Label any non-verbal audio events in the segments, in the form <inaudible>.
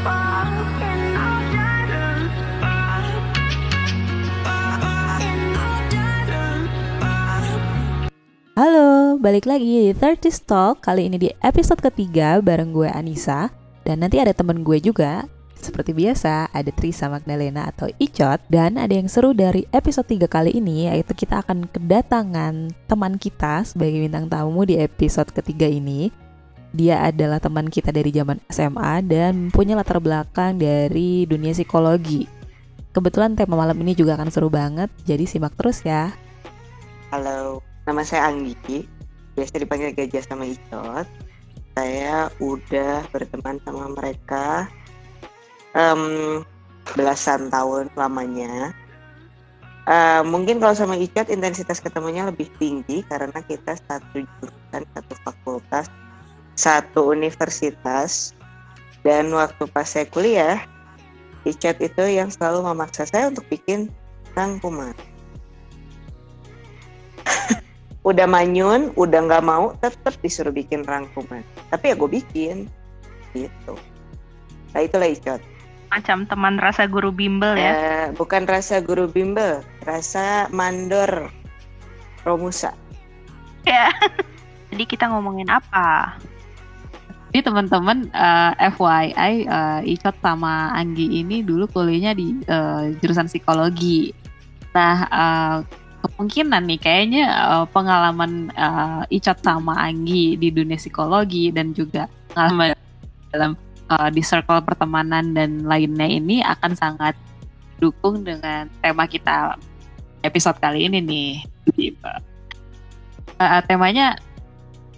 Halo, balik lagi di 30 Talk. Kali ini di episode ketiga bareng gue Anissa. Dan nanti ada temen gue juga. Seperti biasa, ada Trisa Magdalena atau Icot. Dan ada yang seru dari episode 3 kali ini Yaitu kita akan kedatangan teman kita sebagai bintang tamu di episode ketiga ini dia adalah teman kita dari zaman SMA dan punya latar belakang dari dunia psikologi. Kebetulan tema malam ini juga akan seru banget, jadi simak terus ya. Halo, nama saya Anggi. Biasa dipanggil Gajah sama Icot. Saya udah berteman sama mereka um, belasan tahun lamanya. Uh, mungkin kalau sama Icot intensitas ketemunya lebih tinggi karena kita satu jurusan, satu fakultas, satu universitas dan waktu pas saya kuliah Icat itu yang selalu memaksa saya untuk bikin rangkuman <laughs> udah manyun udah nggak mau tetap disuruh bikin rangkuman tapi ya gue bikin gitu. Nah itulah Icat macam teman rasa guru bimbel ya. Eh, bukan rasa guru bimbel rasa mandor romusa. Ya. <laughs> Jadi kita ngomongin apa ini teman-teman uh, eh, FYI uh, eh, Icot sama Anggi ini dulu kuliahnya di uh, jurusan psikologi. Nah, uh, kemungkinan nih kayaknya uh, pengalaman uh, Icot sama Anggi di dunia psikologi dan juga pengalaman dalam uh, di circle pertemanan dan lainnya ini akan sangat dukung dengan tema kita episode kali ini nih. Uh, temanya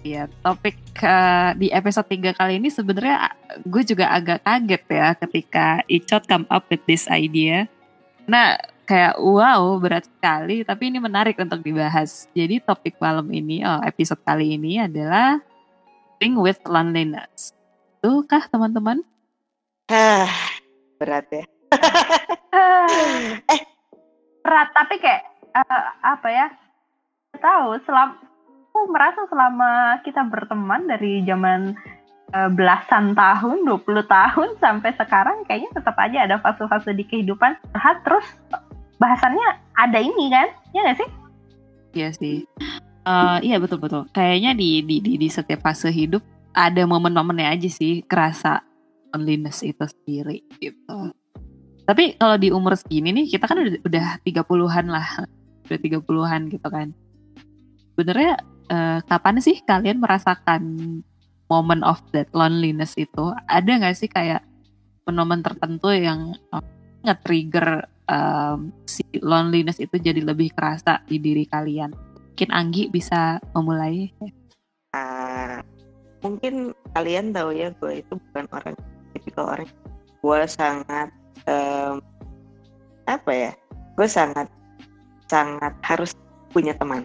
ya topik uh, di episode 3 kali ini sebenarnya gue juga agak kaget ya ketika Icot come up with this idea. Nah, kayak wow berat sekali tapi ini menarik untuk dibahas. Jadi topik malam ini, oh episode kali ini adalah Thing with Loneliness. Tuh kah teman-teman? Berat ya. <laughs> eh, berat tapi kayak uh, apa ya? Tahu selam aku merasa selama kita berteman dari zaman uh, belasan tahun, 20 tahun sampai sekarang kayaknya tetap aja ada fase-fase di kehidupan curhat terus bahasannya ada ini kan? Ya gak sih? Iya sih. Uh, iya betul betul. Kayaknya di, di di di setiap fase hidup ada momen-momennya aja sih kerasa loneliness itu sendiri gitu. Tapi kalau di umur segini nih kita kan udah udah 30-an lah. Udah 30-an gitu kan. Sebenarnya uh, kapan sih kalian merasakan moment of that loneliness itu? Ada nggak sih kayak momen tertentu yang uh, nge-trigger um, si loneliness itu jadi lebih kerasa di diri kalian? Mungkin Anggi bisa memulai. Uh, mungkin kalian tahu ya gue itu bukan orang tipikal orang. Gue sangat um, apa ya? Gue sangat sangat harus punya teman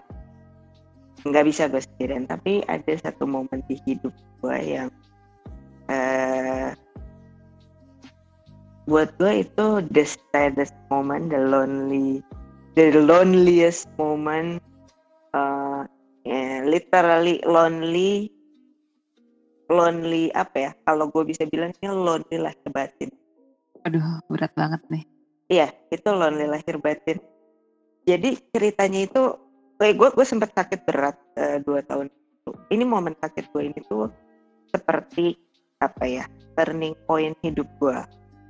nggak bisa gue sendirian tapi ada satu momen di hidup gue yang uh, buat gue itu the saddest moment the lonely the loneliest moment uh, yeah, literally lonely lonely apa ya? Kalau gue bisa bilangnya lonely lahir batin. Aduh berat banget nih. Iya itu lonely lahir batin. Jadi ceritanya itu kayak gue gue sempat sakit berat uh, dua tahun itu ini momen sakit gue ini tuh seperti apa ya turning point hidup gue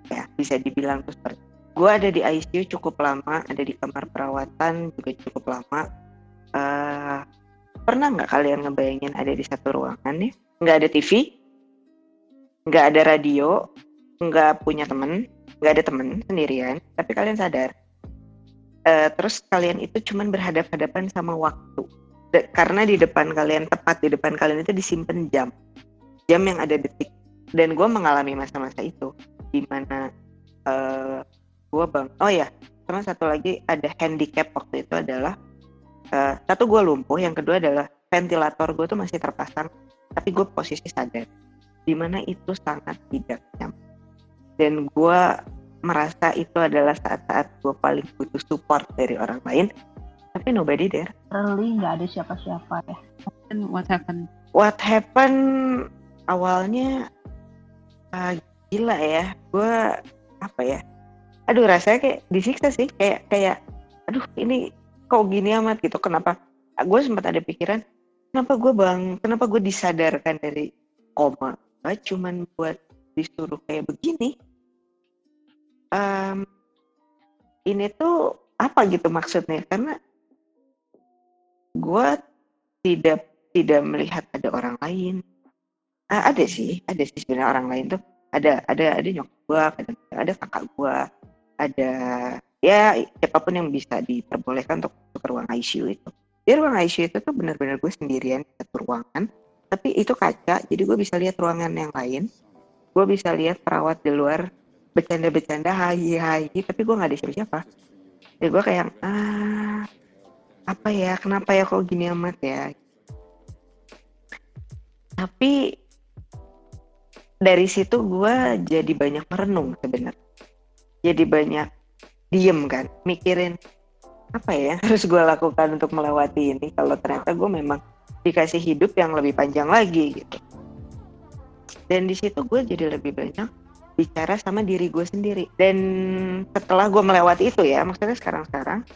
ya bisa dibilang tuh seperti. Gue ada di ICU cukup lama ada di kamar perawatan juga cukup lama. Uh, pernah nggak kalian ngebayangin ada di satu ruangan ya nggak ada TV nggak ada radio nggak punya temen nggak ada temen sendirian tapi kalian sadar uh, terus kalian itu cuman berhadapan-hadapan sama waktu. De karena di depan kalian tepat di depan kalian itu disimpan jam. Jam yang ada detik. Dan gue mengalami masa-masa itu. Di mana uh, gue bang oh ya sama satu lagi ada handicap waktu itu adalah uh, satu gue lumpuh yang kedua adalah ventilator gue tuh masih terpasang tapi gue posisi sadar. Di mana itu sangat tidak nyaman. Dan gue merasa itu adalah saat-saat gue paling butuh support dari orang lain tapi nobody there. Really nggak ada siapa-siapa ya. And what happened? What happened awalnya uh, gila ya. Gue apa ya? Aduh rasanya kayak disiksa sih. Kayak kayak aduh ini kok gini amat gitu. Kenapa? Gue sempat ada pikiran kenapa gue bang kenapa gue disadarkan dari koma? Gak cuman buat disuruh kayak begini um, ini tuh apa gitu maksudnya? Karena gue tidak tidak melihat ada orang lain. Ah, ada sih ada sih sebenarnya orang lain tuh. Ada ada ada nyokap gue ada ada kakak gue ada ya siapa pun yang bisa diperbolehkan untuk ke ruang ICU itu. Di ruang ICU itu tuh benar-benar gue sendirian di satu ruangan tapi itu kaca jadi gue bisa lihat ruangan yang lain. Gue bisa lihat perawat di luar bercanda-bercanda hai hai tapi gue nggak ada siapa-siapa. Ya gue kayak ah apa ya kenapa ya kok gini amat ya? Tapi dari situ gue jadi banyak merenung sebenarnya. Jadi banyak diem kan mikirin apa ya yang harus gue lakukan untuk melewati ini kalau ternyata gue memang dikasih hidup yang lebih panjang lagi gitu. Dan di situ gue jadi lebih banyak bicara sama diri gue sendiri. Dan setelah gue melewati itu ya maksudnya sekarang-sekarang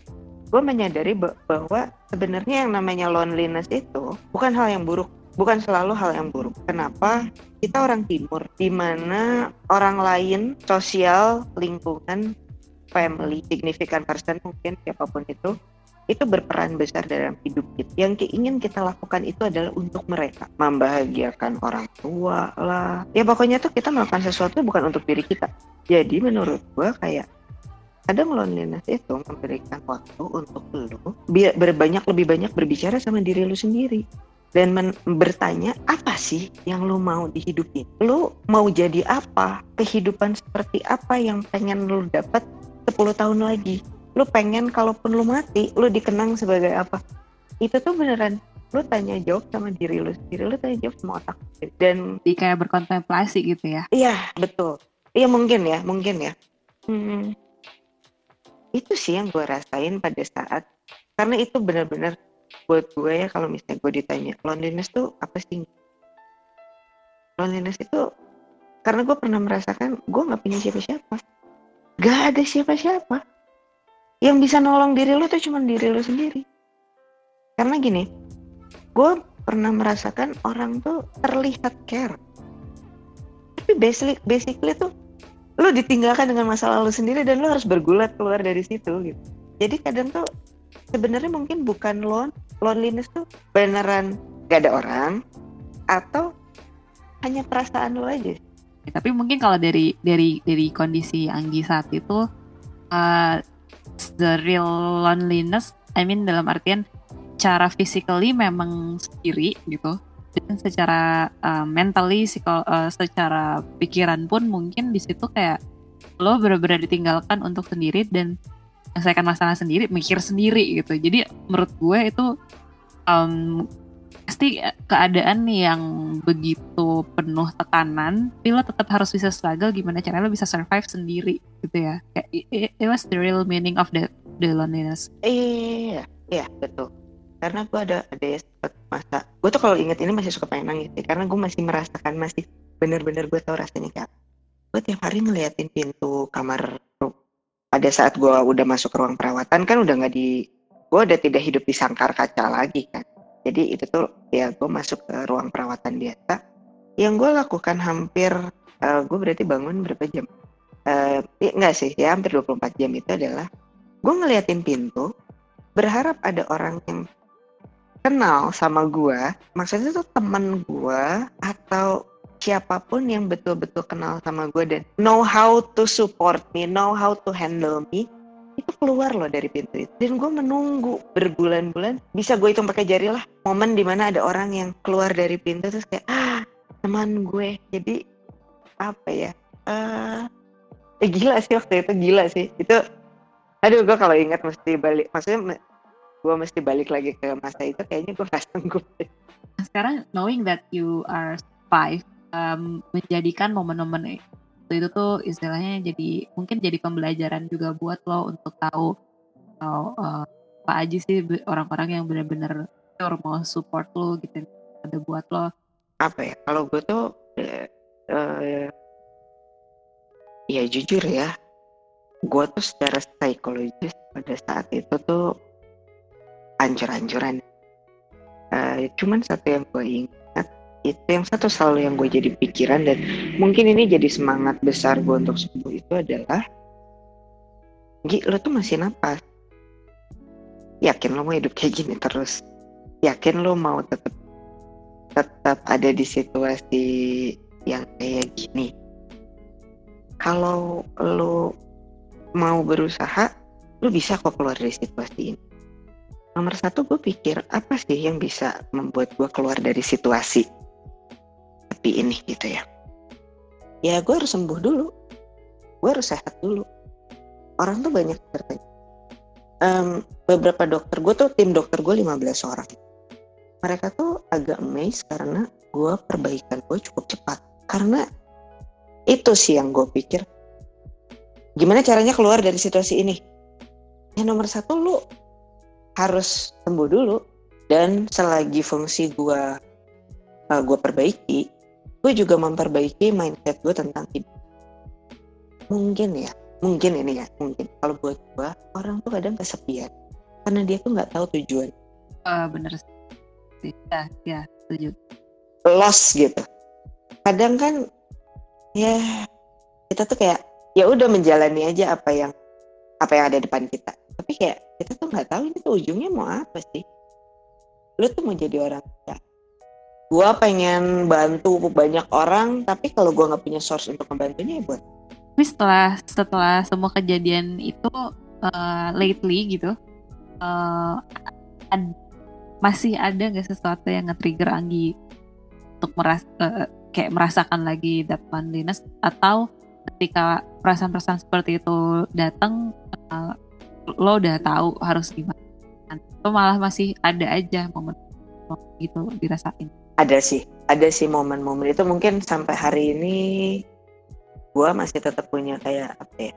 gue menyadari bahwa sebenarnya yang namanya loneliness itu bukan hal yang buruk bukan selalu hal yang buruk. Kenapa? Kita orang timur di mana orang lain sosial lingkungan family significant person mungkin siapa pun itu itu berperan besar dalam hidup kita. Yang ingin kita lakukan itu adalah untuk mereka, membahagiakan orang tua lah. Ya pokoknya tuh kita melakukan sesuatu bukan untuk diri kita. Jadi menurut gue kayak kadang loneliness itu memberikan waktu untuk lu berbanyak lebih banyak berbicara sama diri lu sendiri dan bertanya apa sih yang lu mau dihidupin lu mau jadi apa kehidupan seperti apa yang pengen lu dapat 10 tahun lagi lu pengen kalaupun lu mati lu dikenang sebagai apa? Itu tuh beneran lu tanya jawab sama diri lu sendiri lu tanya jawab sama otak dan di kayak berkontemplasi gitu ya? Iya betul. Iya mungkin ya mungkin ya. Hmm, itu sih yang gue rasain pada saat karena itu benar-benar buat gue ya kalau misalnya gue ditanya loneliness tuh apa sih? Loneliness itu karena gue pernah merasakan gue nggak punya siapa-siapa. Gak ada siapa-siapa yang bisa nolong diri lu tuh cuma diri lu sendiri. Karena gini gue pernah merasakan orang tuh terlihat care. Tapi basically basically tuh lu ditinggalkan dengan masa lalu sendiri dan lu harus bergulat keluar dari situ gitu. Jadi kadang tuh sebenarnya mungkin bukan lon loneliness tuh beneran gak ada orang atau hanya perasaan lu aja. Tapi mungkin kalau dari dari dari kondisi Anggi saat itu uh, the real loneliness. I mean dalam artian cara physically memang sendiri gitu. Dan secara uh, mentally psiko, uh, secara pikiran pun mungkin di situ kayak lo benar-benar ditinggalkan untuk sendiri dan menyelesaikan masalah sendiri mikir sendiri gitu. Jadi menurut gue itu um, pasti keadaan yang begitu penuh tekanan, tapi lo tetap harus bisa struggle gimana caranya lo bisa survive sendiri gitu ya. Kayak it, it was the real meaning of the the loneliness. Iya, iya betul. Karena gue ada ada ya masa, gue tuh kalau inget ini masih suka pengen nangis sih, karena gue masih merasakan masih bener-bener gue tau rasanya kayak gue tiap hari ngeliatin pintu kamar pada saat gue udah masuk ke ruang perawatan kan udah nggak di gue udah tidak hidup di sangkar kaca lagi kan jadi itu tuh ya gue masuk ke ruang perawatan biasa. Yang gue lakukan hampir uh, eh, gue berarti bangun berapa jam? Uh, enggak sih ya hampir 24 jam itu adalah gue ngeliatin pintu berharap ada orang yang kenal sama gue maksudnya tuh teman gue atau siapa pun yang betul-betul kenal sama gue dan know how to support me, know how to handle me, itu keluar loh dari pintu itu dan gue menunggu berbulan-bulan bisa gue hitung pakai jari lah momen di mana ada orang yang keluar dari pintu terus kayak ah teman gue. Jadi apa ya uh, eh, gila sih waktu itu gila sih. Itu aduh gue kalau ingat mesti balik maksudnya gue mesti balik lagi ke masa itu kayaknya gue gak <laughs> sanggup sekarang knowing that you are five um, menjadikan momen-momen itu tuh istilahnya jadi mungkin jadi pembelajaran juga buat lo untuk tahu oh, uh, apa aja sih orang-orang yang benar-benar mau support lo gitu ada buat lo. Apa ya kalau gue tuh uh, ya jujur ya gue tuh secara psikologis pada saat itu tuh ancur-ancuran uh, cuman satu yang gue ingat itu yang satu selalu yang gue jadi pikiran dan mungkin ini jadi semangat besar gue untuk sembuh itu adalah Gi, lo tuh masih napas. Yakin lo mau hidup kayak gini terus? Yakin lo mau tetap tetap ada di situasi yang kayak gini? Kalau lo mau berusaha lo bisa kok keluar dari situasi ini. Nomor satu gue pikir apa sih yang bisa membuat gue keluar dari situasi sepi ini gitu ya. Ya gue harus sembuh dulu. Gue harus sehat dulu. Orang tuh banyak bertanya um, beberapa dokter gue tuh tim dokter gue 15 orang. Mereka tuh agak amazed karena gue perbaikan gue cukup cepat. Karena itu sih yang gue pikir gimana caranya keluar dari situasi ini? Yang nomor satu lu harus sembuh dulu. Dan selagi fungsi gue uh, gue perbaiki gue juga memperbaiki mindset gue tentang hidup. Mungkin ya mungkin ini ya mungkin. Kalau buat gua orang tuh kadang kesepian. Karena dia tuh nggak tahu tujuan. Uh, bener sih. Ya ya setuju. Lost gitu. Kadang kan ya kita tuh kayak ya udah menjalani aja apa yang apa yang ada depan kita. Tapi kayak kita tuh nggak tahu ini tuh ujungnya mau apa sih. Lu tuh mau jadi orang ya gua pengen bantu banyak orang tapi kalau gua nggak punya source untuk membantunya ya buat tapi setelah setelah semua kejadian itu uh, lately gitu uh, ad, masih ada nggak sesuatu yang nge-trigger Anggi untuk meras uh, kayak merasakan lagi that loneliness? Atau ketika perasaan-perasaan seperti itu datang uh, lo udah tahu harus gimana? Atau malah masih ada aja momen gitu dirasain ada sih ada sih momen-momen. Itu mungkin sampai hari ini gue masih tetap punya kayak apa ya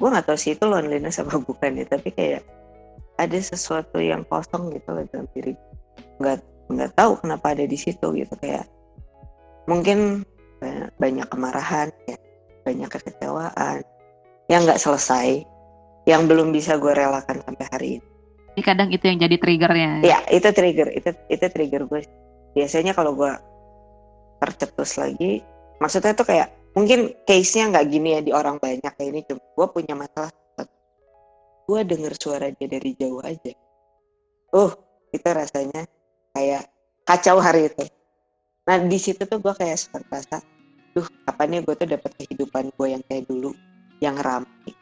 gue nggak tahu sih itu loneliness apa <laughs> bukan ya tapi kayak ada sesuatu yang kosong gitu loh dalam diri. Nggak nggak tahu kenapa ada di situ gitu kayak mungkin banyak, kemarahan ya banyak kekecewaan yang nggak selesai yang belum bisa gue relakan sampai hari ini. Jadi kadang itu yang jadi triggernya. Ya itu trigger itu itu trigger gue biasanya kalau gue tercetus lagi maksudnya tuh kayak mungkin case-nya nggak gini ya di orang banyak kayak ini cuma gue punya masalah gue denger suara dia dari jauh aja. Uh itu rasanya kayak kacau hari itu. Nah di situ tuh gue kayak seperti rasa duh kapan ya gue tuh dapat kehidupan gue yang kayak dulu yang ramai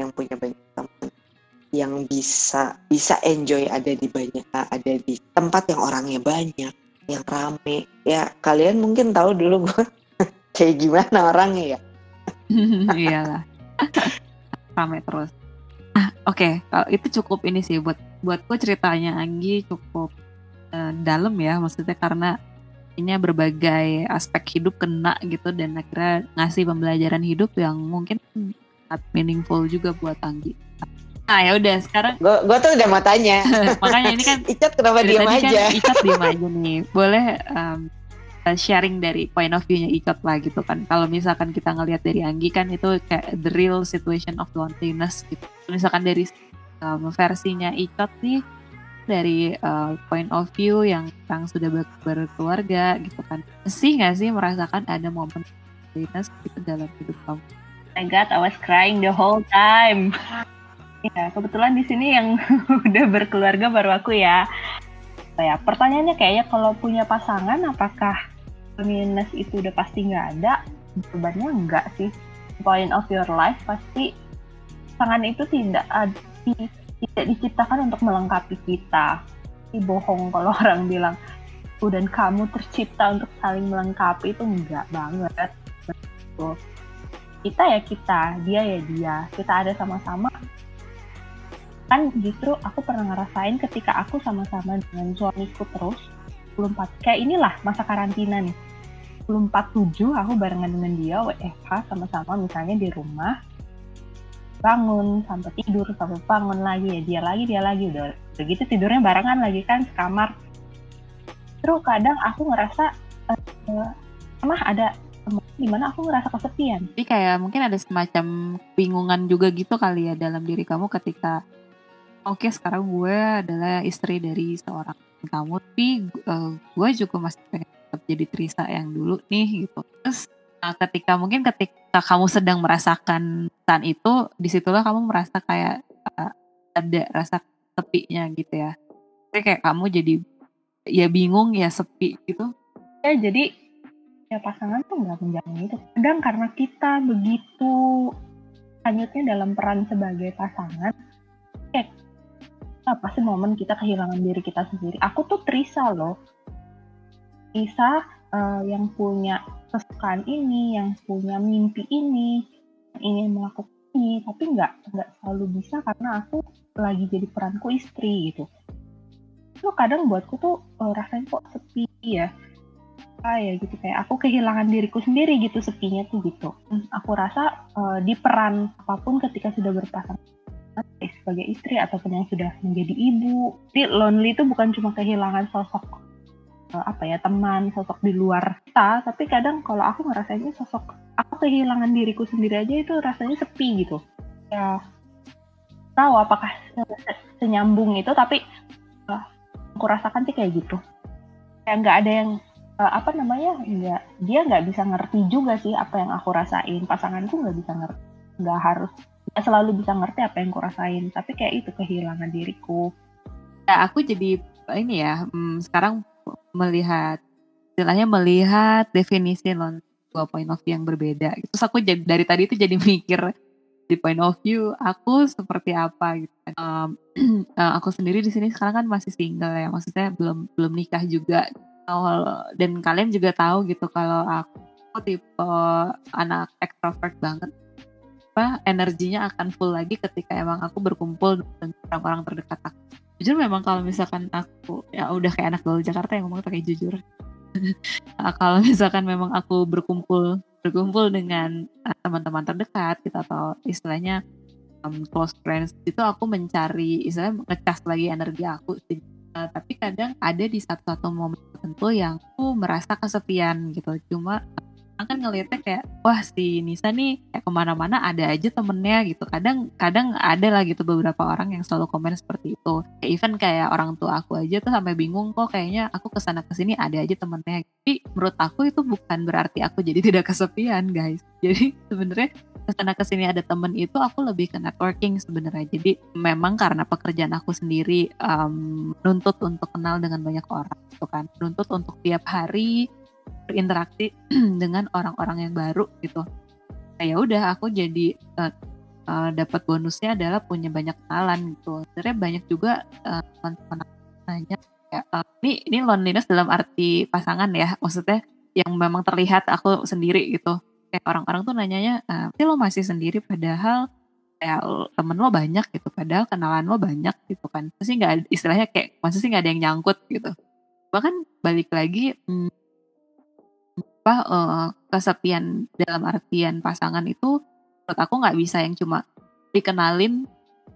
yang punya banyak teman yang bisa bisa enjoy ada di banyak ada di tempat yang orangnya banyak yang rame. Ya kalian mungkin tahu dulu gue <laughs> kayak gimana orangnya ya. <laughs> Iyalah. <laughs> Rame terus. Ah oke. Okay. kalau itu cukup ini sih buat buatku ceritanya Anggi cukup uh, dalam ya maksudnya karena ini berbagai aspek hidup kena gitu dan akhirnya ngasih pembelajaran hidup yang mungkin sangat meaningful juga buat Anggi. Nah ya udah sekarang gue tuh udah mau tanya <laughs> makanya ini kan Icat kenapa diam kan aja kan Icat diam <laughs> aja nih boleh um, sharing dari point of view-nya Icot lah gitu kan. Kalau misalkan kita ngelihat dari Anggi kan itu kayak the real situation of loneliness gitu. Misalkan dari um, versinya Icot nih dari uh, point of view yang yang sudah ber berkeluarga gitu kan. Sih nggak sih merasakan ada momen loneliness gitu dalam hidup kamu? Oh my God, I was crying the whole time. <laughs> ya, kebetulan di sini yang <laughs> udah berkeluarga baru aku ya. Ya pertanyaannya kayaknya kalau punya pasangan apakah minus itu udah pasti nggak ada? Jawabannya enggak sih. Point of your life pasti pasangan itu tidak tidak diciptakan untuk melengkapi kita. Ini bohong kalau <laughs> orang bilang dan kamu tercipta untuk saling melengkapi itu enggak banget. Kita ya kita dia ya dia. Kita ada sama-sama kan justru aku pernah ngerasain ketika aku sama-sama dengan suamiku terus 24 kayak inilah masa karantina nih. 47 aku barengan dengan dia WFH sama-sama misalnya di rumah bangun sampai tidur sampai bangun lagi ya dia lagi dia lagi udah begitu tidurnya barengan lagi kan sekamar. Terus kadang aku ngerasa uh, emang ada di mana aku ngerasa kesepian. Jadi kayak mungkin ada semacam bingungan juga gitu kali ya dalam diri kamu ketika oke sekarang gue adalah istri dari seorang kamu tapi uh, gue juga masih pengen tetap jadi Trisa yang dulu nih gitu. Terus nah, ketika mungkin ketika kamu sedang merasakan saat itu di situlah kamu merasa kayak uh, ada rasa sepinya gitu ya. Tapi kayak kamu jadi ya bingung ya sepi gitu. Ya jadi ya pasangan tuh nggak menjalani itu. Kadang karena kita begitu hanyutnya dalam peran sebagai pasangan, apa sih momen kita kehilangan diri kita sendiri. Aku tuh Trisa loh. Trisa uh, yang punya kesukaan ini, yang punya mimpi ini, ingin melakukan ini, tapi nggak nggak selalu bisa karena aku lagi jadi peranku istri gitu. Itu kadang buatku tuh uh, rasanya kok sepi ya apa ya gitu kayak aku kehilangan diriku sendiri gitu sepinya tuh gitu hmm, aku rasa uh, di peran apa pun ketika sudah berpasangan sebagai istri ataupun yang sudah menjadi ibu. Jadi lonely itu bukan cuma kehilangan sosok uh, apa ya teman sosok di luar kita tapi kadang kalau aku ngerasainnya sosok aku kehilangan diriku sendiri aja itu rasanya sepi gitu. Ya tahu apakah senyambung itu tapi uh, aku rasakan sih kayak gitu. Kayak nggak ada yang uh, apa namanya nggak dia nggak bisa ngerti juga sih apa yang aku rasain. Pasanganku nggak bisa ngerti nggak harus gak selalu bisa ngerti apa yang aku rasain tapi kayak itu kehilangan diriku. Ya aku jadi ini ya hmm, sekarang melihat istilahnya melihat definisi non dua point of view yang berbeda terus aku jadi dari tadi itu jadi <laughs> mikir di point of view aku seperti apa gitu um, <clears throat> aku sendiri di sini sekarang kan masih single ya maksudnya belum belum nikah juga. Dan kalian juga tahu gitu kalau aku tipe anak ekstrovert banget apa energinya akan full lagi ketika emang aku berkumpul dengan orang-orang terdekat aku. Jujur memang kalau misalkan aku ya udah kayak anak gaul Jakarta yang ngomong pakai jujur. <laughs> Nah, kalau misalkan memang aku berkumpul berkumpul dengan uh, teman-teman terdekat gitu atau istilahnya um, close friends itu aku mencari istilahnya ngecas lagi energi aku uh, tapi kadang ada di satu-satu momen tertentu yang aku merasa kesepian gitu. Cuma kan ngelihatnya kayak wah si Nisa nih kayak ke mana-mana ada aja temennya gitu. Kadang kadang ada lah gitu beberapa orang yang selalu komen seperti itu. Kayak even kayak orang tua aku aja tuh sampai bingung kok kayaknya aku ke sana ke sini ada aja temennya. Tapi menurut aku itu bukan berarti aku jadi <laughs> tidak kesepian guys. Jadi sebenarnya ke sana ke sini ada temen itu aku lebih ke networking sebenarnya. Jadi memang karena pekerjaan aku sendiri um, nuntut untuk kenal dengan banyak orang gitu kan. Nuntut untuk tiap hari berinteraksi <clears throat> dengan orang-orang yang baru gitu. Nah, ya udah aku jadi uh, uh, dapat bonusnya adalah punya banyak kenalan gitu. Sebenarnya banyak juga uh, teman-teman nanya ya, uh, ini ini loneliness dalam arti pasangan ya? Maksudnya yang memang terlihat aku sendiri gitu. Kayak orang-orang tuh nanyanya tapi lo masih sendiri? Padahal kayak temen lo banyak gitu. Padahal kenalan lo banyak gitu kan. Pasti nggak istilahnya kayak masih sih nggak ada yang nyangkut gitu. Bahkan balik lagi hmm, apa uh, kesepian dalam artian pasangan itu menurut aku nggak bisa yang cuma dikenalin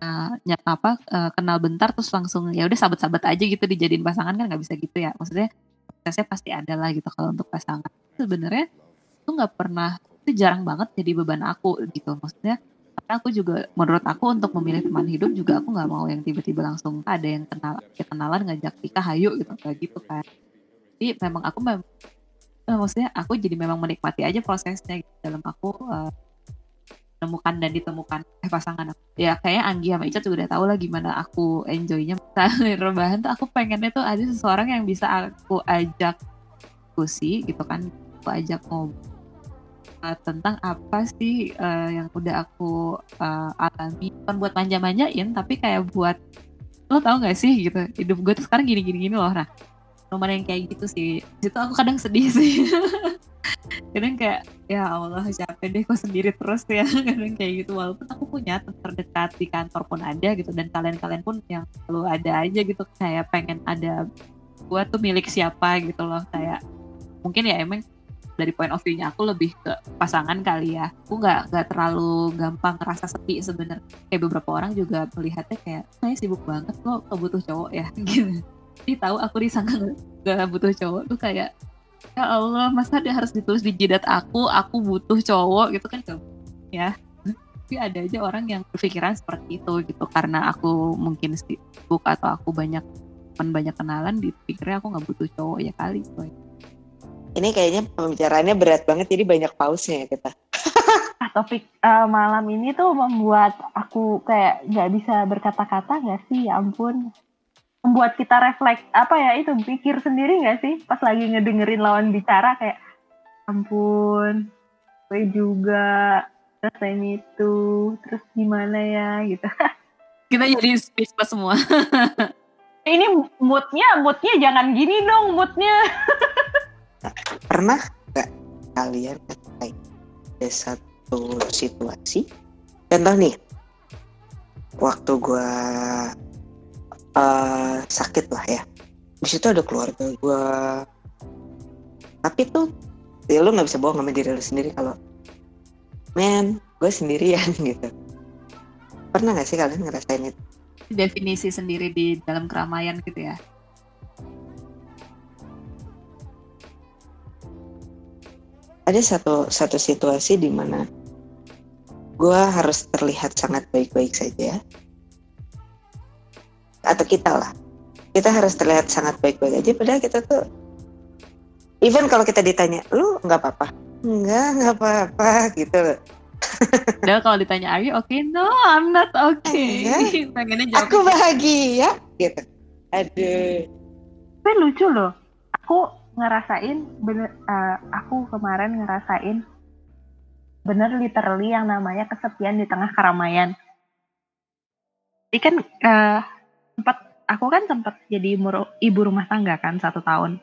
uh, apa uh, kenal bentar terus langsung ya udah sahabat-sahabat aja gitu dijadiin pasangan kan nggak bisa gitu ya. Maksudnya prosesnya pasti ada lah gitu kalau untuk pasangan. Sebenarnya itu nggak pernah itu jarang banget jadi beban aku gitu. Maksudnya karena aku juga menurut aku untuk memilih teman hidup juga aku nggak mau yang tiba-tiba langsung ada yang kenal ya kenalan ngajak nikah hayu gitu. Kayak gitu kan. Jadi memang aku mem uh, maksudnya aku jadi memang menikmati aja prosesnya gitu, dalam aku uh, menemukan dan ditemukan eh pasangan aku. ya kayak Anggi sama Ica juga udah tahu lah gimana aku enjoynya. <laughs> Rebahan tuh aku pengennya tuh ada seseorang yang bisa aku ajak diskusi gitu kan aku ajak ngobrol uh, tentang apa sih uh, yang udah aku uh, alami. Bukan buat manja-manjain tapi kayak buat lo tau gak sih gitu hidup gue tuh sekarang gini-gini gini loh. Nah nomor yang kayak gitu sih. Itu aku kadang sedih sih. <laughs> Kadang kayak ya Allah capek deh kok sendiri terus ya. <laughs> Kadang kayak gitu. Walaupun aku punya terdekat di kantor pun ada gitu dan kalian-kalian pun yang selalu ada aja gitu. Kayak pengen ada buat tuh milik siapa gitu loh. Kayak mungkin ya emang dari point of view-nya aku lebih ke pasangan kali ya. Aku nggak nggak terlalu gampang ngerasa sepi sebenarnya. Kayak beberapa orang juga melihatnya kayak saya sibuk banget kok kebutuh cowok ya? <laughs> Gitu. Dia tahu aku disangka gak butuh cowok tuh kayak ya Allah masa dia harus ditulis di jidat aku? Aku butuh cowok gitu kan ya. Tapi ada aja orang yang berpikiran seperti itu gitu. Karena aku mungkin sibuk atau aku banyak teman banyak kenalan dipikirnya aku nggak butuh cowok ya kali boy. ini kayaknya pembicaraannya berat banget jadi banyak pausnya ya kita. Ah, topik uh, malam ini tuh membuat aku kayak nggak bisa berkata-kata nggak sih? Ya ampun membuat kita refleks apa ya itu pikir sendiri nggak sih? Pas lagi ngedengerin lawan bicara kayak ampun gue juga ini itu terus gimana ya? gitu. <laughs> Kita jadi speechless semua. <laughs> Ini moodnya moodnya jangan gini dong moodnya. <laughs> Pernah nggak kalian kayak ada satu situasi? Contoh nih waktu gue uh, sakit lah ya. Di situ ada keluarga gue tapi tuh ya lu nggak bisa bohong sama diri lu sendiri kalau men gue sendirian <laughs> gitu. Pernah nggak sih kalian ngerasain itu? Definisi sendiri di dalam keramaian gitu ya? Ada satu satu situasi di mana gue harus terlihat sangat baik-baik saja atau kita lah kita harus terlihat sangat baik-baik aja padahal kita tuh even kalau kita ditanya lu nggak apa-apa nggak nggak apa-apa gitu <laughs> Padahal kalau ditanya are you okay? No, I'm not okay. <laughs> Pengennya jawab aku bahagia gitu. Aduh. Tapi lucu loh. Aku ngerasain bener uh, aku kemarin ngerasain bener literally yang namanya kesepian di tengah keramaian. Jadi kan uh, sempat aku kan sempat jadi ibu rumah tangga kan satu tahun.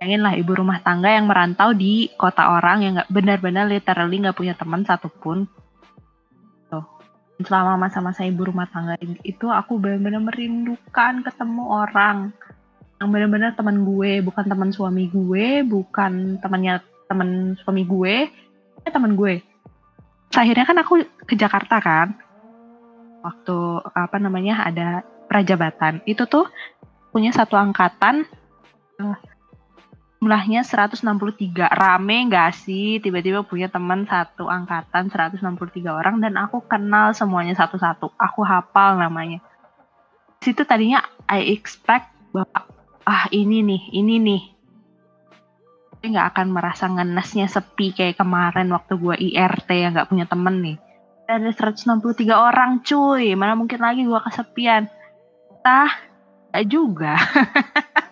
Pengen lah ibu rumah tangga yang merantau di kota orang yang nggak benar-benar literally nggak punya teman satupun. Tuh. Selama masa-masa ibu rumah tangga itu aku benar-benar merindukan ketemu orang. Yang benar-benar teman gue bukan teman suami gue bukan temannya teman suami gue ya teman gue. Akhirnya kan aku ke Jakarta kan. Waktu apa namanya ada prajabatan. Itu tuh punya satu angkatan uh, jumlahnya 163 rame gak sih? Tiba-tiba punya teman satu angkatan 163 orang dan aku kenal semuanya satu-satu. Aku hafal namanya. Situ tadinya I expect bahwa ah ini nih ini nih. Nggak akan merasa ngenesnya sepi kayak kemarin waktu gue IRT yang nggak punya temen nih. Ada 163 orang cuy. Mana mungkin lagi gue kesepian tah juga. <laughs>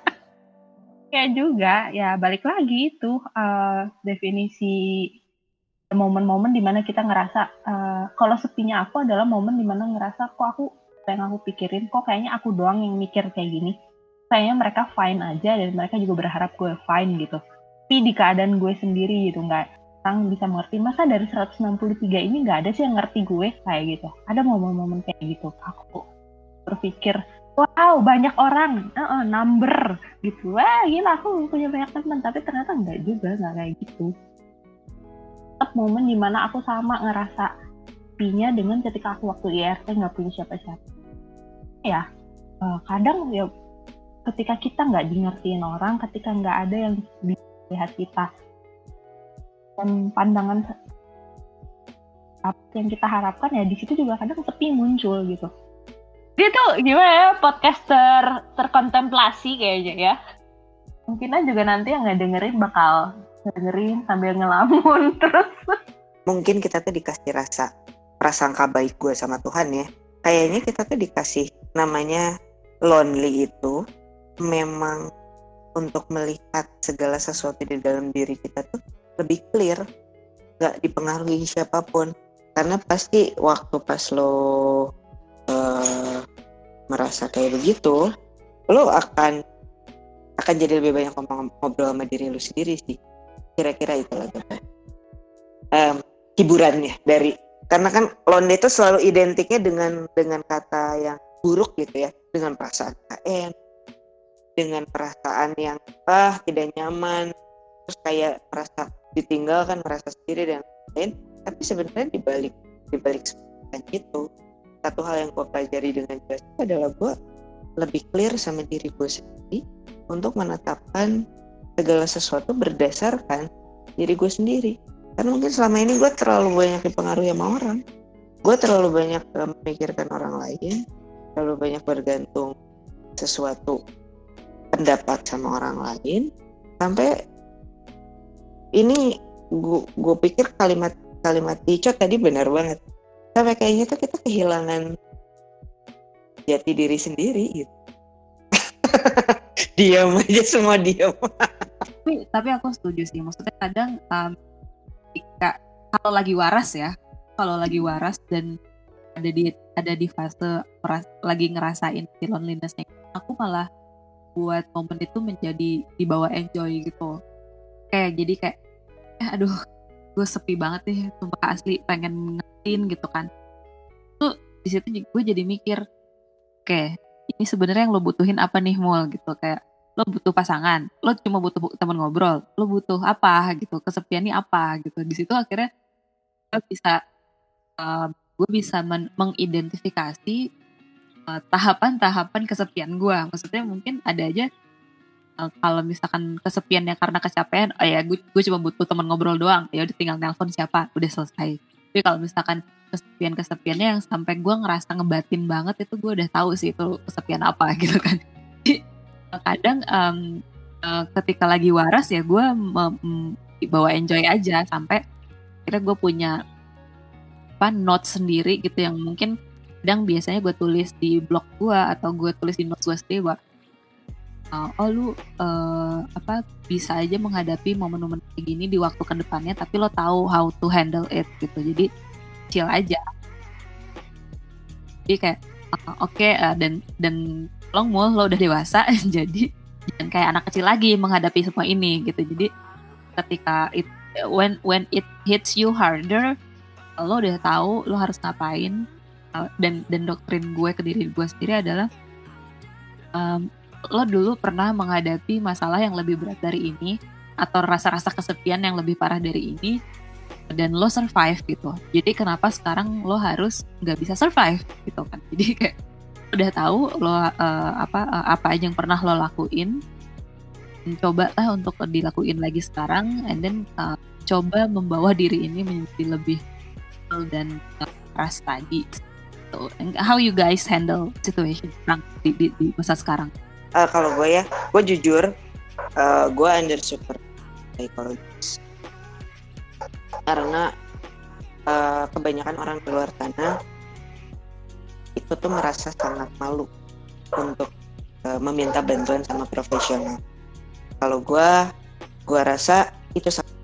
Ya juga ya balik lagi itu uh, definisi momen-momen di mana kita ngerasa uh, kalau sepinya aku adalah momen di mana ngerasa kok aku yang aku pikirin kok kayaknya aku doang yang mikir kayak gini. Kayaknya mereka fine aja dan mereka juga berharap gue fine gitu. Tapi di keadaan gue sendiri gitu nggak orang bisa mengerti masa dari 163 ini nggak ada sih yang ngerti gue? Kayak gitu. Ada momen-momen kayak gitu. Aku berpikir wow banyak orang. Uh, uh, number gitu. Wah gila aku punya banyak teman tapi ternyata enggak juga nggak kayak gitu. Tetap momen di mana aku sama ngerasa pinya dengan ketika aku waktu IRT nggak punya siapa-siapa. Ya uh, kadang ya ketika kita nggak di orang ketika nggak ada yang lihat kita dan pandangan apa yang kita harapkan ya di situ juga kadang sepi muncul gitu dia tuh gimana ya podcaster terkontemplasi kayaknya ya. Mungkin aja juga nanti yang nggak dengerin bakal dengerin sambil ngelamun <laughs> terus. Mungkin kita tuh dikasih rasa prasangka baik gue sama Tuhan ya. Kayaknya kita tuh dikasih namanya lonely itu memang untuk melihat segala sesuatu di dalam diri kita tuh lebih clear nggak dipengaruhi siapa pun. Karena pasti waktu pas lo merasa kayak begitu lo akan akan jadi lebih banyak ngomong ngobrol sama diri lo sendiri sih. Kira-kira itu lah um, hiburannya dari karena kan lonely itu selalu identiknya dengan dengan kata yang buruk gitu ya dengan perasaan KN dengan perasaan yang ah tidak nyaman terus kayak merasa ditinggalkan merasa sendiri dan lain tapi sebenarnya dibalik dibalik itu satu hal yang gue pelajari dengan jelas adalah gue lebih clear sama diri gue sendiri untuk menetapkan segala sesuatu berdasarkan diri gue sendiri. Karena mungkin selama ini gue terlalu banyak dipengaruhi sama orang. Gue terlalu banyak uh, memikirkan orang lain. Terlalu banyak bergantung sesuatu pendapat sama orang lain. Sampai ini gue pikir kalimat kalimat Ico tadi benar banget sampai kayaknya tuh kita kehilangan jati diri sendiri gitu. <laughs> Diam aja semua diam. Tapi tapi aku setuju sih. Maksudnya kadang um, ketika kalau lagi waras ya kalau lagi waras dan ada di ada di fase meras, lagi ngerasain si lonelinessnya aku malah buat momen itu menjadi dibawa enjoy gitu. Kayak jadi kayak eh, aduh gue sepi banget nih sumpah asli pengen ngetin gitu kan tuh di situ gue jadi mikir oke ini sebenarnya yang lo butuhin apa nih mul gitu kayak lo butuh pasangan, lo cuma butuh teman ngobrol, lo butuh apa gitu, kesepian ini apa gitu. Di situ akhirnya gue bisa uh, gue bisa mengidentifikasi uh, tahapan-tahapan kesepian gue. Maksudnya mungkin ada aja uh, kalau misalkan kesepiannya karena kecapean, oh ya gue, gue cuma butuh teman ngobrol doang, ya udah tinggal nelpon siapa, udah selesai. Tapi kalau misalkan kesepian kesepiannya yang sampai gue ngerasa ngebatin banget itu gue udah tahu sih itu kesepian apa <laughs> gitu kan kadang um, ketika lagi waras ya gue bawa enjoy aja sampai kira gue punya apa note sendiri gitu yang mungkin kadang biasanya gue tulis di blog gue atau gue tulis di notes gue sendiri uh, oh lu uh, apa bisa aja menghadapi momen-momen kayak gini di waktu ke depannya tapi lo tahu how to handle it gitu. Jadi chill aja. Jadi kayak uh, oke okay, uh, dan dan long mul lo udah dewasa <laughs> jadi jangan kayak anak kecil lagi menghadapi semua ini gitu. Jadi ketika it when when it hits you harder lo udah tahu lo harus ngapain. Uh, dan dan doktrin gue ke diri gue sendiri adalah um, lo dulu pernah menghadapi masalah yang lebih berat dari ini atau rasa-rasa kesepian yang lebih parah dari ini dan lo survive gitu. Jadi kenapa sekarang lo harus nggak bisa survive gitu kan? Jadi kayak udah tahu lo uh, apa uh, apa aja yang pernah lo lakuin coba lah untuk dilakuin lagi sekarang and then uh, coba membawa diri ini menjadi lebih dan keras tadi so, how you guys handle situation di, di, di masa sekarang uh, kalau gue ya gue jujur uh, gue under super psikologis karena uh, kebanyakan orang di luar sana itu tuh merasa sangat malu untuk uh, meminta bantuan sama profesional. Kalau gue, gue rasa itu sangat,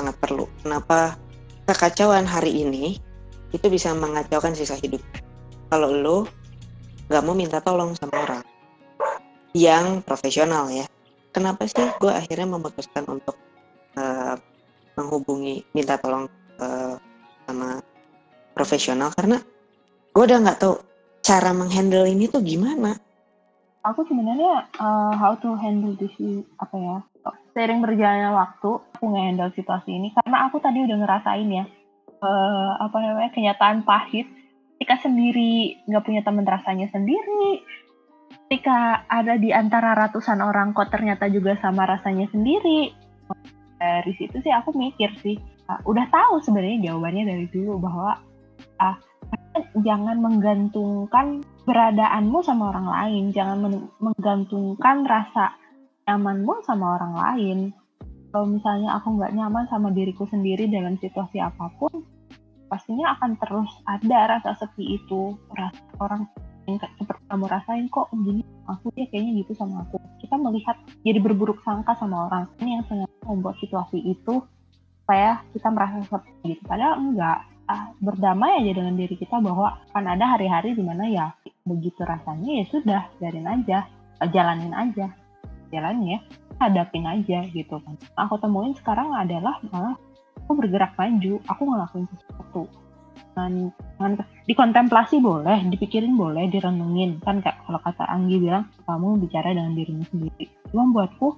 sangat perlu. Kenapa kekacauan hari ini itu bisa mengacaukan sisa hidup. Kalau lo nggak mau minta tolong sama orang yang profesional ya, kenapa sih gue akhirnya memutuskan untuk uh, menghubungi minta tolong uh, sama profesional? Karena gue udah nggak tahu cara menghandle ini tuh gimana. Aku sebenarnya uh, how to handle this apa ya sering berjalannya waktu aku nge-handle situasi ini. Karena aku tadi udah ngerasain ya uh, apa namanya kenyataan pahit. Ketika sendiri nggak punya teman rasanya sendiri ketika ada di antara ratusan orang kok ternyata juga sama rasanya sendiri dari situ sih aku mikir sih uh, udah tahu sebenarnya jawabannya dari dulu bahwa ah uh, jangan menggantungkan beradaanmu sama orang lain, jangan menggantungkan rasa nyamanmu sama orang lain. Kalau misalnya aku nggak nyaman sama diriku sendiri dalam situasi apa pun, pastinya akan terus ada rasa sepi itu, rasa orang yang seperti kamu rasain kok gini aku ya kayaknya gitu sama aku. Kita melihat jadi berburuk sangka sama orang ini yang sengaja membuat situasi itu supaya kita merasa seperti gitu. Padahal enggak. Ah, berdamai aja dengan diri kita bahwa akan ada hari-hari di mana ya begitu rasanya ya sudah biarin aja jalanin aja jalanin ya hadapin aja gitu kan. Aku temuin sekarang adalah malah aku bergerak maju aku ngelakuin sesuatu dikontemplasi boleh dipikirin boleh direnungin. Kan kayak kalau kata Anggi bilang kamu bicara dengan dirimu sendiri. Cuma buatku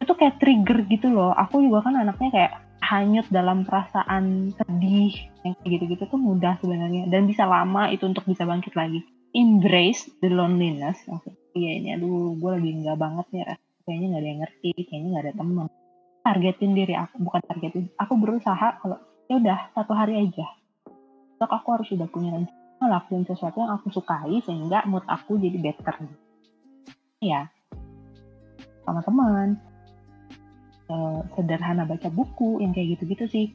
itu kayak trigger gitu loh. Aku juga kan anaknya kayak hanyut dalam perasaan sedih yang kayak gitu-gitu tuh mudah sebenarnya. Dan bisa lama itu untuk bisa bangkit lagi. Embrace the loneliness. Iya ini aduh gue lagi enggak banget ya kayaknya nggak ada yang ngerti kayaknya nggak ada teman targetin diri aku bukan targetin aku berusaha kalau ya udah satu hari aja besok aku harus sudah punya rencana lakuin sesuatu yang aku sukai sehingga mood aku jadi better. Ya sama teman. Uh, sederhana baca buku yang kayak gitu-gitu sih.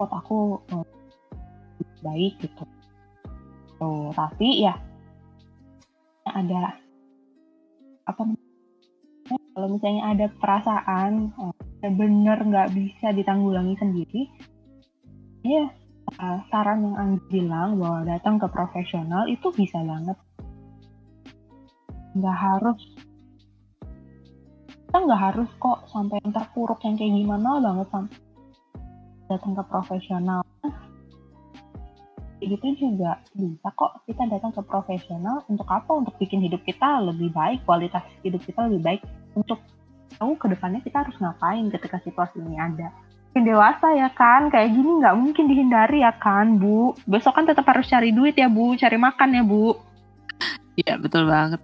Kok aku uh, baik gitu. Tuh tapi ya ada apa kalau misalnya ada perasaan uh, bener nggak bisa ditanggulangi sendiri ya uh, saran yang Anggi bilang bahwa datang ke profesional itu bisa banget. Nggak harus kita nggak harus kok sampai yang terpuruk yang kayak gimana banget sampai datang ke profesional gitu juga bisa kok. Kita datang ke profesional untuk apa? Untuk bikin hidup kita lebih baik kualitas hidup kita lebih baik. Untuk tahu ke depannya kita harus ngapain ketika situasi ini ada mungkin dewasa ya kan? Kayak gini nggak mungkin dihindari ya kan bu? Besok kan tetap harus cari duit ya bu. Cari makan ya bu. Iya betul banget.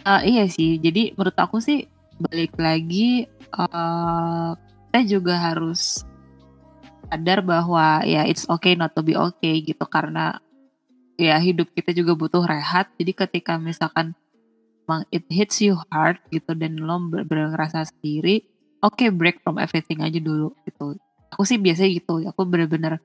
Uh, iya sih. Jadi menurut aku sih balik lagi uh, kita juga harus sadar bahwa ya it's okay not to be okay gitu. Karena ya hidup kita juga butuh rehat. Jadi ketika misalkan emang it hits you hard gitu dan lo bener-bener ngerasa sendiri oke okay, break from everything aja dulu gitu aku sih biasanya gitu aku bener-bener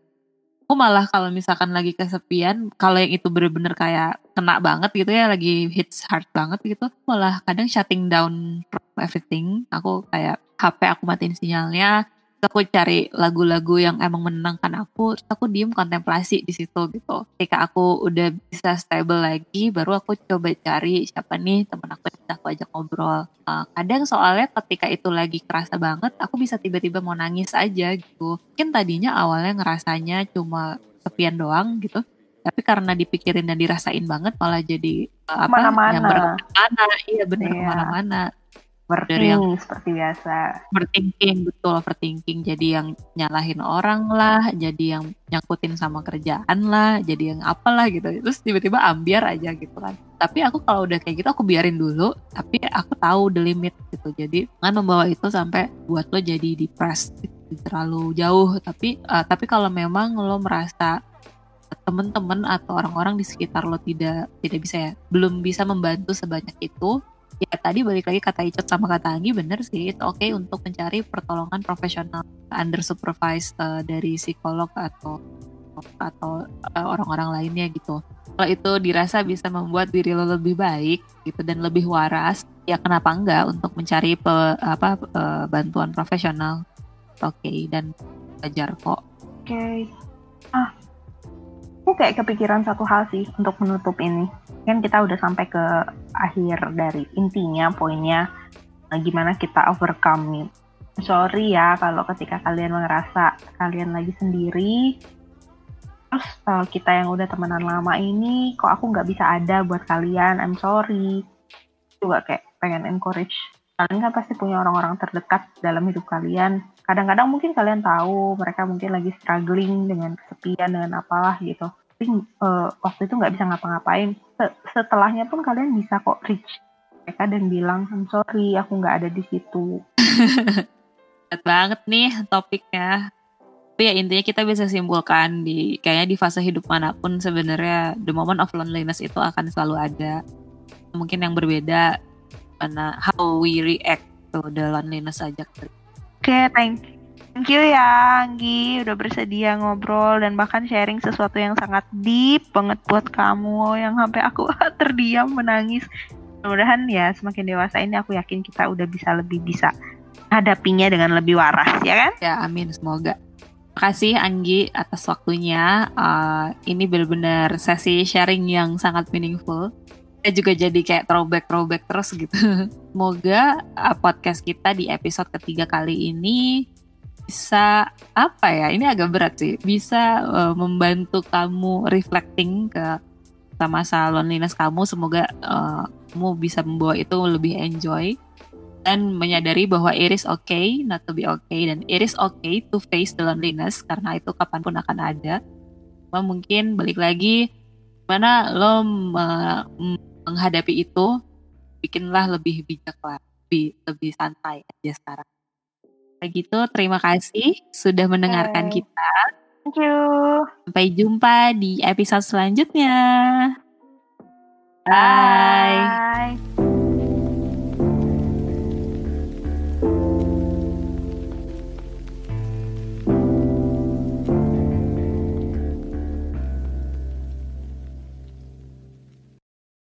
aku malah kalau misalkan lagi kesepian kalau yang itu bener-bener kayak kena banget gitu ya lagi hits hard banget gitu malah kadang shutting down everything. Aku kayak HP aku matiin sinyalnya aku cari lagu-lagu yang emang menenangkan aku terus aku diem kontemplasi di situ gitu. Ketika aku udah bisa stable lagi baru aku coba cari siapa nih temen aku yang bisa aku ajak ngobrol. Uh, kadang soalnya ketika itu lagi kerasa banget aku bisa tiba-tiba mau nangis aja gitu. Mungkin tadinya awalnya ngerasanya cuma sepian doang gitu tapi karena dipikirin dan dirasain banget malah jadi uh, apa mana-mana. yang ke mana iya bener yeah. ke mana-mana dari yang seperti biasa. overthinking betul overthinking. Jadi yang nyalahin orang lah jadi yang nyangkutin sama kerjaan lah jadi yang apalah gitu. Terus tiba-tiba ambiar aja gitu kan. Tapi aku kalau udah kayak gitu aku biarin dulu. Tapi aku tahu the limit gitu. Jadi kan membawa itu sampai buat lo jadi depressed gitu, terlalu jauh. Tapi uh, tapi kalau memang lo merasa teman-teman atau orang-orang di sekitar lo tidak tidak bisa ya belum bisa membantu sebanyak itu ya tadi balik lagi kata Icet sama kata Anggi bener sih. Itu oke okay untuk mencari pertolongan profesional under supervised uh, dari psikolog atau atau uh, orang-orang lainnya gitu. Kalau itu dirasa bisa membuat diri lo lebih baik gitu dan lebih waras ya kenapa enggak untuk mencari pe, apa uh, bantuan profesional? Oke okay, dan belajar kok. Oke okay. ah aku kayak kepikiran satu hal sih untuk menutup ini. Kan kita udah sampai ke akhir dari intinya, poinnya eh, gimana kita overcome. Sorry ya kalau ketika kalian merasa kalian lagi sendiri, terus uh, kita yang udah temenan lama ini, kok aku nggak bisa ada buat kalian, I'm sorry. Juga kayak pengen encourage kalian kan pasti punya orang-orang terdekat dalam hidup kalian. Kadang-kadang mungkin kalian tahu mereka mungkin lagi struggling dengan kesepian dengan apalah gitu. Tapi uh, waktu itu nggak bisa ngapa-ngapain. Setelahnya pun kalian bisa kok reach mereka dan bilang, I'm sorry, aku nggak ada di situ. <laughs> Berat banget nih topiknya. Tapi ya intinya kita bisa simpulkan di kayaknya di fase hidup mana pun sebenarnya the moment of loneliness itu akan selalu ada. Mungkin yang berbeda mana how we react to the loneliness aja. Oke, okay, thank. Thank you ya Anggi udah bersedia ngobrol dan bahkan sharing sesuatu yang sangat deep banget buat kamu yang sampai aku <laughs> terdiam menangis. Mudah-mudahan ya semakin dewasa ini aku yakin kita udah bisa lebih bisa hadapinya dengan lebih waras ya kan? Ya amin semoga. Terima kasih Anggi atas waktunya. Uh, ini benar-benar sesi sharing yang sangat meaningful kita juga jadi kayak throwback throwback terus gitu. <laughs> Semoga uh, podcast kita di episode ketiga kali ini bisa apa ya? Ini agak berat sih. Bisa uh, membantu kamu reflecting ke masa loneliness kamu. Semoga uh, kamu bisa membawa itu lebih enjoy dan menyadari bahwa it is okay not to be okay dan it is okay to face the loneliness karena itu kapan pun akan ada. Mungkin balik lagi mana lo menghadapi itu bikinlah lebih bijak lah lebih lebih santai aja sekarang. Begitu terima kasih sudah mendengarkan Oke. kita. Thank you. Sampai jumpa di episode selanjutnya. Bye. Bye.